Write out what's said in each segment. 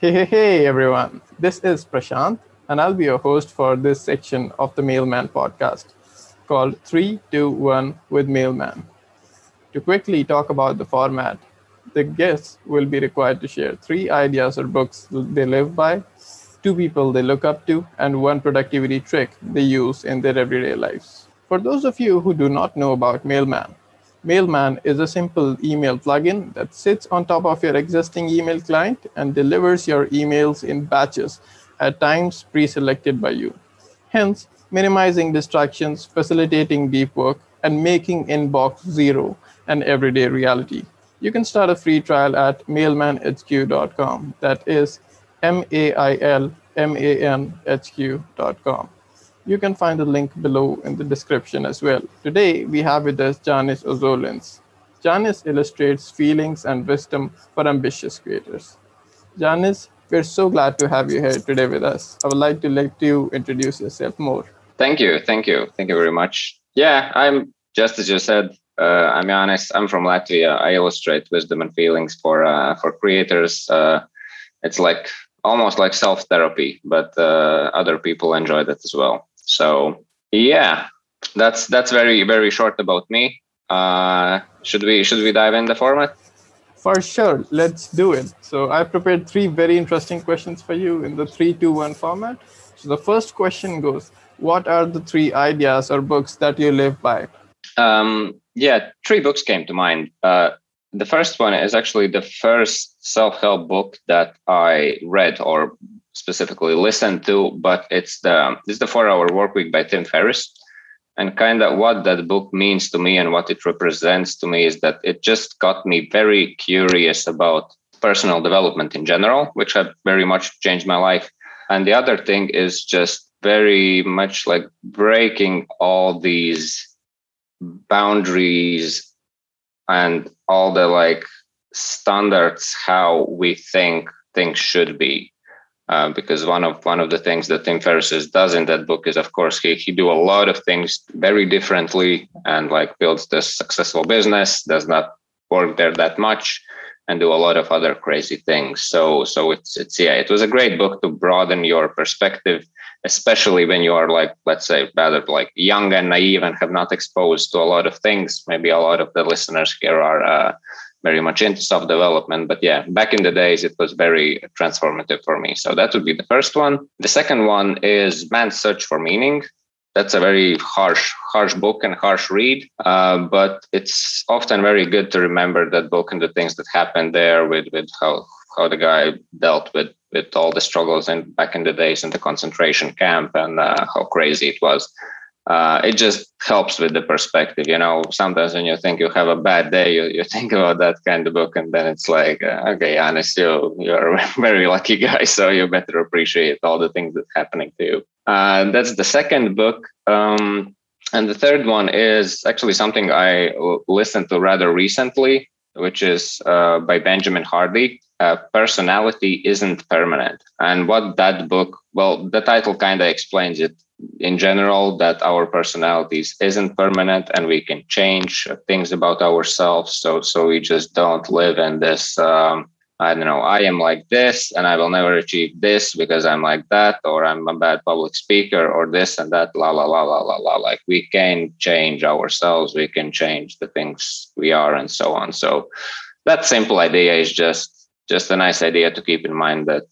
Hey, hey, hey, everyone. This is Prashant, and I'll be your host for this section of the Mailman podcast called 321 with Mailman. To quickly talk about the format, the guests will be required to share three ideas or books they live by, two people they look up to, and one productivity trick they use in their everyday lives. For those of you who do not know about Mailman, Mailman is a simple email plugin that sits on top of your existing email client and delivers your emails in batches at times pre selected by you. Hence, minimizing distractions, facilitating deep work, and making inbox zero an everyday reality. You can start a free trial at mailmanhq.com. That is M A I L M A N H Q.com. You can find the link below in the description as well. Today, we have with us Janis Ozolins. Janis illustrates feelings and wisdom for ambitious creators. Janis, we're so glad to have you here today with us. I would like to let you introduce yourself more. Thank you. Thank you. Thank you very much. Yeah, I'm just as you said, uh, I'm Janis. I'm from Latvia. I illustrate wisdom and feelings for uh, for creators. Uh, it's like almost like self therapy, but uh, other people enjoy that as well. So yeah, that's that's very very short about me. Uh, should we should we dive in the format? For sure, let's do it. So I prepared three very interesting questions for you in the three, two, one format. So the first question goes: What are the three ideas or books that you live by? Um, yeah, three books came to mind. Uh, the first one is actually the first self-help book that I read or specifically listened to, but it's the it's the Four Hour Work Week by Tim Ferriss. And kind of what that book means to me and what it represents to me is that it just got me very curious about personal development in general, which have very much changed my life. And the other thing is just very much like breaking all these boundaries and all the like standards how we think things should be uh, because one of one of the things that Tim Ferriss does in that book is, of course, he he do a lot of things very differently and like builds this successful business, does not work there that much, and do a lot of other crazy things. So so it's it's yeah, it was a great book to broaden your perspective, especially when you are like let's say rather like young and naive and have not exposed to a lot of things. Maybe a lot of the listeners here are. Uh, very much into self development. But yeah, back in the days, it was very transformative for me. So that would be the first one. The second one is Man's Search for Meaning. That's a very harsh, harsh book and harsh read, uh, but it's often very good to remember that book and the things that happened there with with how how the guy dealt with with all the struggles and back in the days in the concentration camp and uh, how crazy it was uh, it just helps with the perspective. You know, sometimes when you think you have a bad day, you, you think about that kind of book, and then it's like, uh, okay, honest, you you're a very lucky guy, so you better appreciate all the things that's happening to you. Uh, that's the second book. Um, and the third one is actually something I listened to rather recently, which is uh, by Benjamin Hardy. Uh, personality isn't permanent. And what that book, well, the title kind of explains it in general that our personalities isn't permanent and we can change things about ourselves. So so we just don't live in this um, i don't know i am like this and i will never achieve this because i'm like that or i'm a bad public speaker or this and that la la la la la la. Like we can change ourselves we can change the things we are and so on. So that simple idea is just just a nice idea to keep in mind that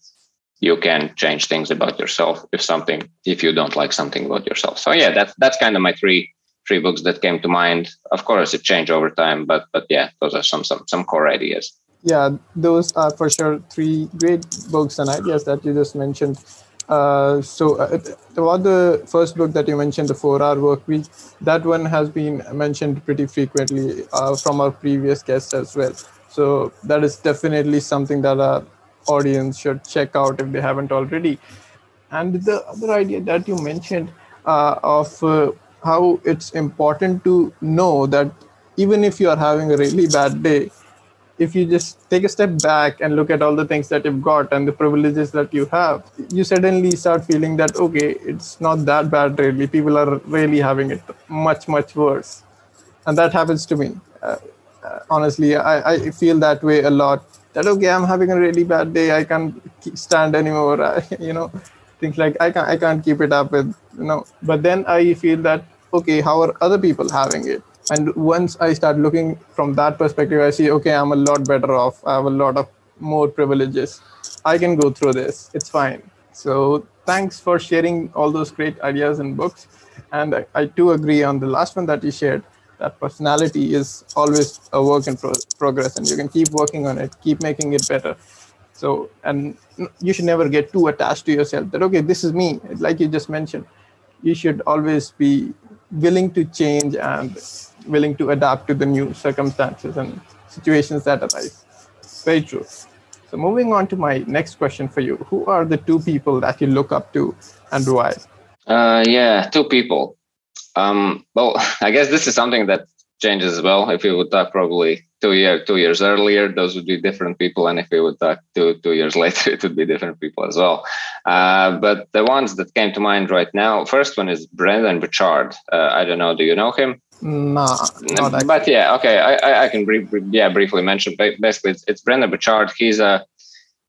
you can change things about yourself if something if you don't like something about yourself. So yeah that's that's kind of my three three books that came to mind. Of course it changed over time but but yeah those are some some some core ideas. Yeah those are for sure three great books and ideas that you just mentioned. Uh, so uh, about the first book that you mentioned the four hour work week that one has been mentioned pretty frequently uh, from our previous guests as well. So that is definitely something that uh, audience should check out if they haven't already. And the other idea that you mentioned uh, of uh, how it's important to know that even if you are having a really bad day, if you just take a step back and look at all the things that you've got and the privileges that you have, you suddenly start feeling that, okay, it's not that bad really. People are really having it much, much worse. And that happens to me. Uh, honestly, I, I feel that way a lot that okay i'm having a really bad day. I can't stand anymore. I, you know things like i can't i can't keep it up with you know. But then i feel that okay how are other people having it? And once i start looking from that perspective i see okay i'm a lot better off. I have a lot of more privileges. I can go through this. It's fine. So thanks for sharing all those great ideas and books. And I, I do agree on the last one that you shared that personality is always a work in pro- progress and you can keep working on it keep making it better. So and you should never get too attached to yourself that okay this is me. Like you just mentioned you should always be willing to change and willing to adapt to the new circumstances and situations that arise. Very true. So moving on to my next question for you. Who are the two people that you look up to and why? Uh, yeah two people um, well, I guess this is something that changes as well. If we would talk probably two year two years earlier, those would be different people, and if we would talk two two years later, it would be different people as well. Uh, but the ones that came to mind right now, first one is Brendon Burchard. Uh, I don't know. Do you know him? No, but yeah, okay. I I, I can brief, yeah briefly mention. Basically, it's, it's Brendon Burchard. He's a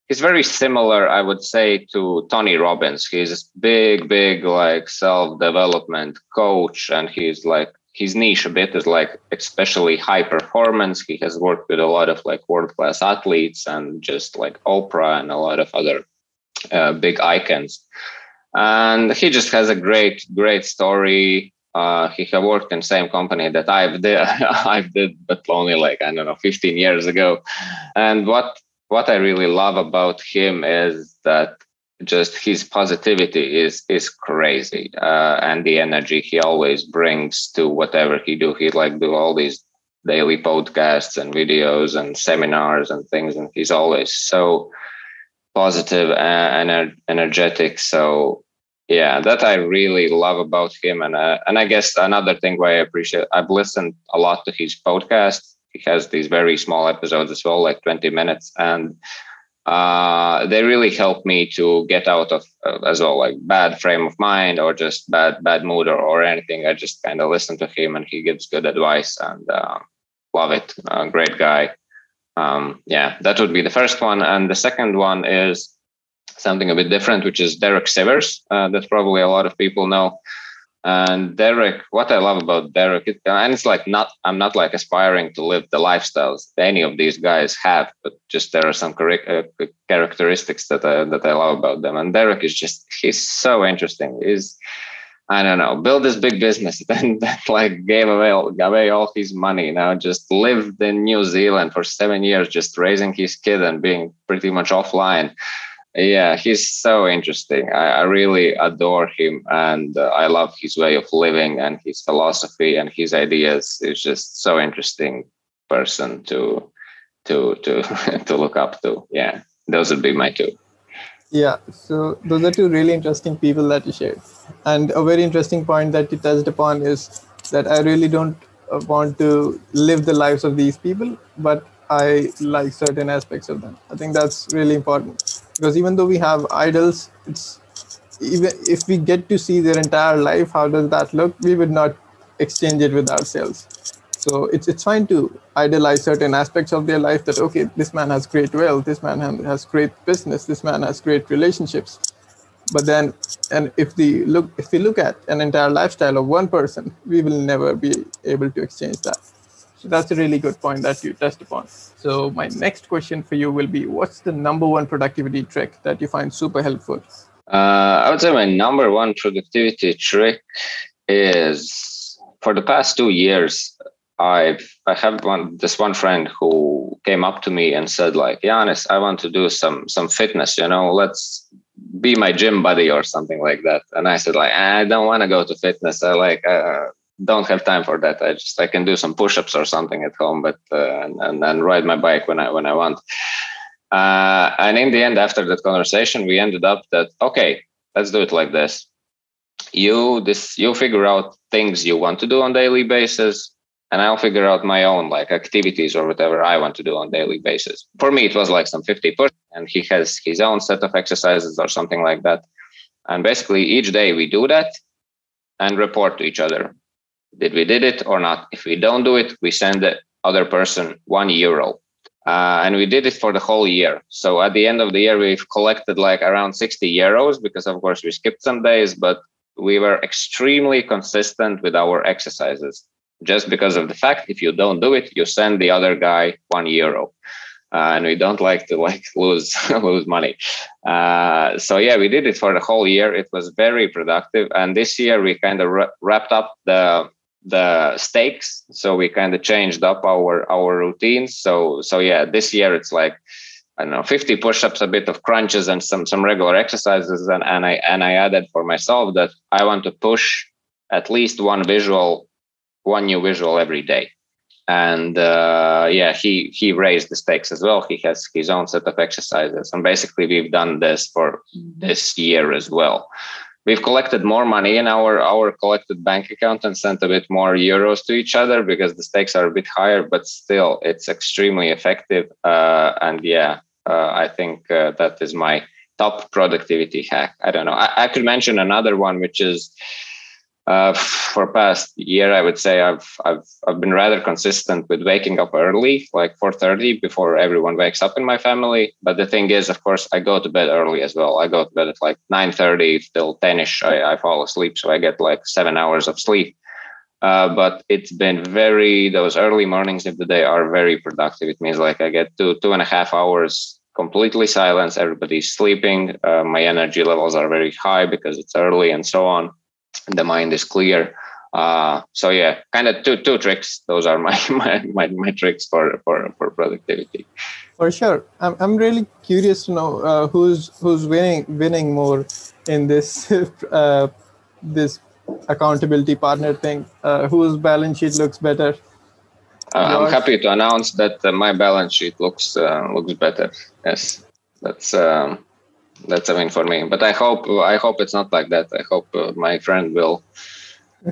he's very similar, I would say, to Tony Robbins. He's a big, big like self-development coach, and he's like his niche a bit is like especially high performance. He has worked with a lot of like world-class athletes and just like Oprah and a lot of other uh, big icons. And he just has a great, great story. Uh, he have worked in same company that I've did, I've did, but only like I don't know, 15 years ago. And what what I really love about him is that just his positivity is is crazy, uh, and the energy he always brings to whatever he do. He like do all these daily podcasts and videos and seminars and things, and he's always so positive and energetic. So yeah, that I really love about him, and uh, and I guess another thing why I appreciate I've listened a lot to his podcast he has these very small episodes as well, like 20 minutes, and uh, they really help me to get out of uh, as well like bad frame of mind or just bad bad mood or, or anything. I just kind of listen to him, and he gives good advice, and uh, love it. great guy. Um, yeah, that would be the first one, and the second one is something a bit different, which is Derek Sivers. Uh, that probably a lot of people know. And Derek, what I love about Derek, it, and it's like not, I'm not like aspiring to live the lifestyles any of these guys have, but just there are some uh, characteristics that I, that I love about them. And Derek is just, he's so interesting. He's, I don't know, build this big business, then like gave away, gave away all his money. Now just lived in New Zealand for seven years, just raising his kid and being pretty much offline yeah he's so interesting. I, I really adore him and uh, i love his way of living and his philosophy and his ideas. Is just so interesting person to to to to look up to. Yeah those would be my two. Yeah so those are two really interesting people that you shared. And a very interesting point that you touched upon is that i really don't uh, want to live the lives of these people but i like certain aspects of them. I think that's really important because even though we have idols it's even if we get to see their entire life how does that look? We would not exchange it with ourselves. So it's it's fine to idolize certain aspects of their life that okay this man has great wealth this man has great business this man has great relationships. But then and if we look if we look at an entire lifestyle of one person we will never be able to exchange that so that's a really good point that you touched upon. So my next question for you will be, what's the number one productivity trick that you find super helpful? Uh, I would say my number one productivity trick is for the past two years, I've I have one this one friend who came up to me and said like, Janis, I want to do some some fitness. You know, let's be my gym buddy or something like that. And I said like, I don't want to go to fitness. I like uh, don't have time for that. I just I can do some push-ups or something at home, but uh, and, and ride my bike when I when I want. Uh, and in the end, after that conversation, we ended up that okay, let's do it like this. You this you figure out things you want to do on daily basis, and I'll figure out my own like activities or whatever I want to do on daily basis. For me, it was like some 50 push, and he has his own set of exercises or something like that. And basically, each day we do that and report to each other did we did it or not if we don't do it we send the other person one euro uh, and we did it for the whole year. So at the end of the year, we've collected like around 60 euros because, of course, we skipped some days, but we were extremely consistent with our exercises. Just because of the fact, if you don't do it, you send the other guy one euro. Uh, and we don't like to like lose lose money. Uh, so yeah, we did it for the whole year. It was very productive, and this year we kind of wrapped up the the stakes. So we kind of changed up our our routines. So so yeah this year it's like i don't know 50 push-ups a bit of crunches and some some regular exercises. And, and i and i added for myself that i want to push at least one visual one new visual every day. And uh, yeah he he raised the stakes as well. He has his own set of exercises. And basically we've done this for this year as well we've collected more money in our our collected bank account and sent a bit more euros to each other because the stakes are a bit higher but still it's extremely effective. Uh, and yeah uh, i think uh, that is my top productivity hack. I don't know. I, I could mention another one which is uh, for past year, I would say I've I've I've been rather consistent with waking up early, like 4:30 before everyone wakes up in my family. But the thing is, of course, I go to bed early as well. I go to bed at like 9:30 till 10ish. I, I fall asleep, so I get like seven hours of sleep. Uh, but it's been very those early mornings of the day are very productive. It means like I get two two and a half hours completely silence. Everybody's sleeping. Uh, my energy levels are very high because it's early and so on the mind is clear. Uh, so yeah, kind of two two tricks. Those are my my, my, my tricks for, for for productivity. For sure, I'm I'm really curious to know uh, who's who's winning winning more in this uh, this accountability partner thing. Uh, whose balance sheet looks better? Uh, I'm happy to announce that uh, my balance sheet looks looks better. Yes, that's um, that's a win for me. But I hope I hope it's not like that. I hope uh, my friend will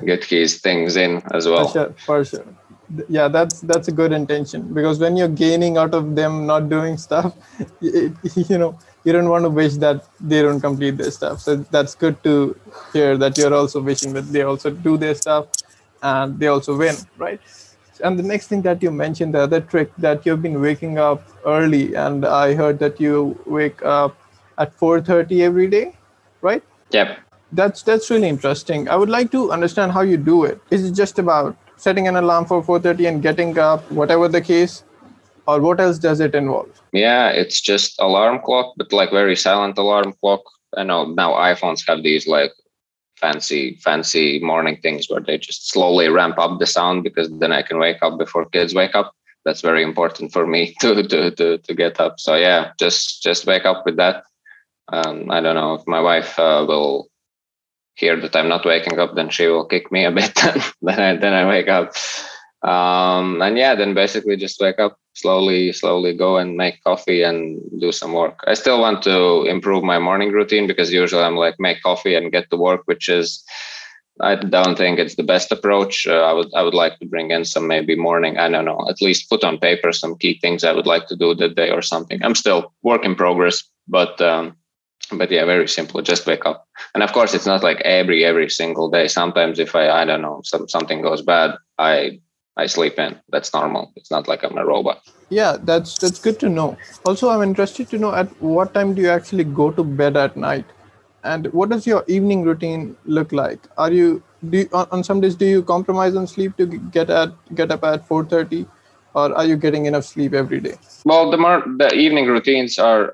get his things in as well. For sure, for sure. Yeah, that's that's a good intention because when you're gaining out of them not doing stuff, it, you know, you don't want to wish that they don't complete their stuff. So that's good to hear that you're also wishing that they also do their stuff and they also win, right? And the next thing that you mentioned, the other trick that you've been waking up early, and I heard that you wake up at 4:30 every day, right? Yep. That's that's really interesting. I would like to understand how you do it. Is it just about setting an alarm for 4:30 and getting up, whatever the case, or what else does it involve? Yeah, it's just alarm clock, but like very silent alarm clock. I know now iPhones have these like fancy fancy morning things where they just slowly ramp up the sound because then I can wake up before kids wake up. That's very important for me to to to, to get up. So yeah, just just wake up with that um, I don't know if my wife uh, will hear that I'm not waking up, then she will kick me a bit. then I then I wake up. Um, and yeah, then basically just wake up slowly, slowly go and make coffee and do some work. I still want to improve my morning routine because usually I'm like make coffee and get to work, which is I don't think it's the best approach. Uh, I would I would like to bring in some maybe morning. I don't know, at least put on paper some key things I would like to do that day or something. I'm still work in progress, but um, but yeah very simple. Just wake up. And of course it's not like every every single day. Sometimes if i i don't know some, something goes bad i i sleep in. That's normal. It's not like i'm a robot. Yeah that's that's good to know. Also i'm interested to know at what time do you actually go to bed at night? And what does your evening routine look like? Are you do you, on, on some days do you compromise on sleep to get at get up at 4:30 or are you getting enough sleep every day? Well the more the evening routines are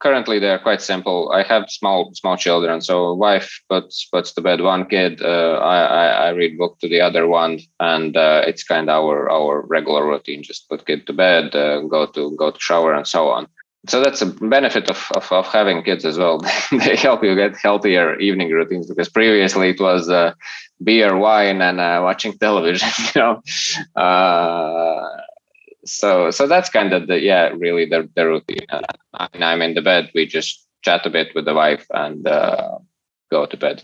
currently they're quite simple. I have small small children, so wife puts puts to bed one kid. Uh, I, I, I read book to the other one, and uh, it's kind of our our regular routine. Just put kid to bed, uh, go to go to shower, and so on. So that's a benefit of, of, of having kids as well. they help you get healthier evening routines because previously it was uh, beer, wine, and uh, watching television. You know uh, so so that's kind of the yeah really the, the routine. Uh, I mean, i'm in the bed we just chat a bit with the wife and uh, go to bed.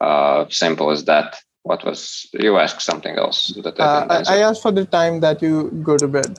Uh, simple as that. What was you asked something else that I, uh, I, asked for the time that you go to bed.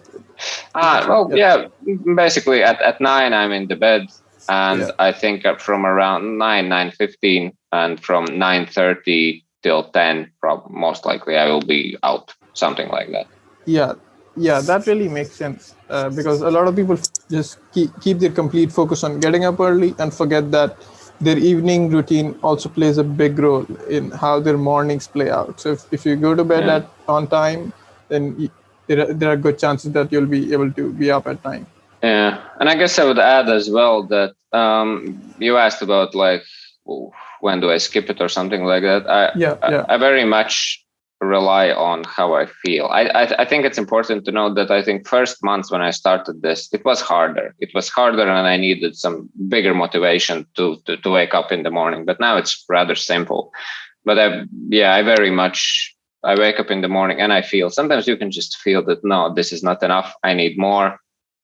Ah well yeah basically at, at nine i'm in the bed and yeah. i think from around 9 9 15 and from 9 30 till 10 most likely i will be out something like that. Yeah yeah that really makes sense uh, because a lot of people just keep, keep their complete focus on getting up early and forget that their evening routine also plays a big role in how their mornings play out so if, if you go to bed Yeah. at on time then y- there are, there are good chances that you'll be able to be up at time Yeah, and I guess I would add as well that um, you asked about like when do I skip it or something like that. I yeah I- yeah I, very much rely on how I feel. I, I I think it's important to know that I think first months when I started this, it was harder. It was harder, and I needed some bigger motivation to to, to wake up in the morning. But now it's rather simple. But I, yeah, I very much I wake up in the morning and I feel. Sometimes you can just feel that no, this is not enough. I need more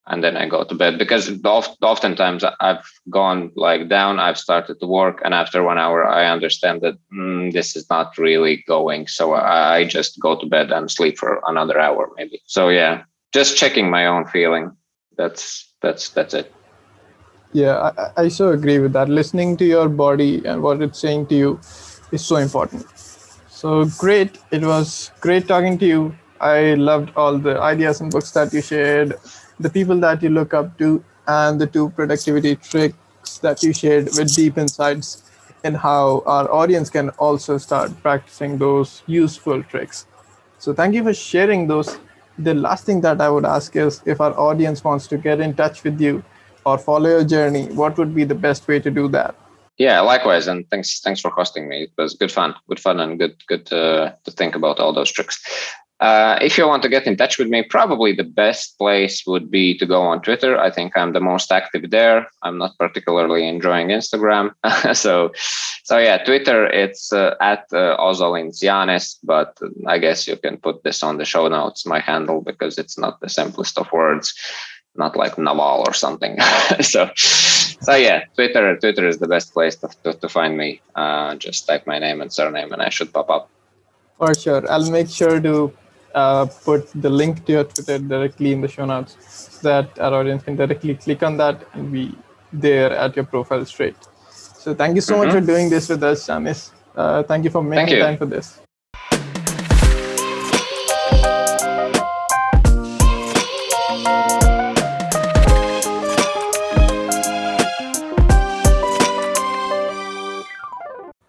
and then I go to bed because oft, oftentimes I've gone like down, I've started to work, and after one hour, I understand that mm, this is not really going. So I, I just go to bed and sleep for another hour, maybe. So yeah, just checking my own feeling. That's that's that's it. Yeah, I, I so agree with that. Listening to your body and what it's saying to you is so important. So great. It was great talking to you. I loved all the ideas and books that you shared, the people that you look up to, and the two productivity tricks that you shared with deep insights in how our audience can also start practicing those useful tricks. So thank you for sharing those. The last thing that I would ask is if our audience wants to get in touch with you or follow your journey, what would be the best way to do that? Yeah, likewise, and thanks thanks for hosting me. It was good fun, good fun, and good good to, to think about all those tricks. Uh, if you want to get in touch with me, probably the best place would be to go on Twitter. I think I'm the most active there. I'm not particularly enjoying Instagram, so so yeah, Twitter it's uh, at uh, OzolinsJanis, but I guess you can put this on the show notes, my handle, because it's not the simplest of words, not like Naval or something. so so yeah, Twitter Twitter is the best place to, to, to find me. Uh, just type my name and surname, and I should pop up. For sure. I'll make sure to uh, put the link to your Twitter directly in the show notes so that our audience can directly click on that and be there at your profile straight. So thank you so much Mhm. for doing this with us, Janis. Uh, thank you for making time for this.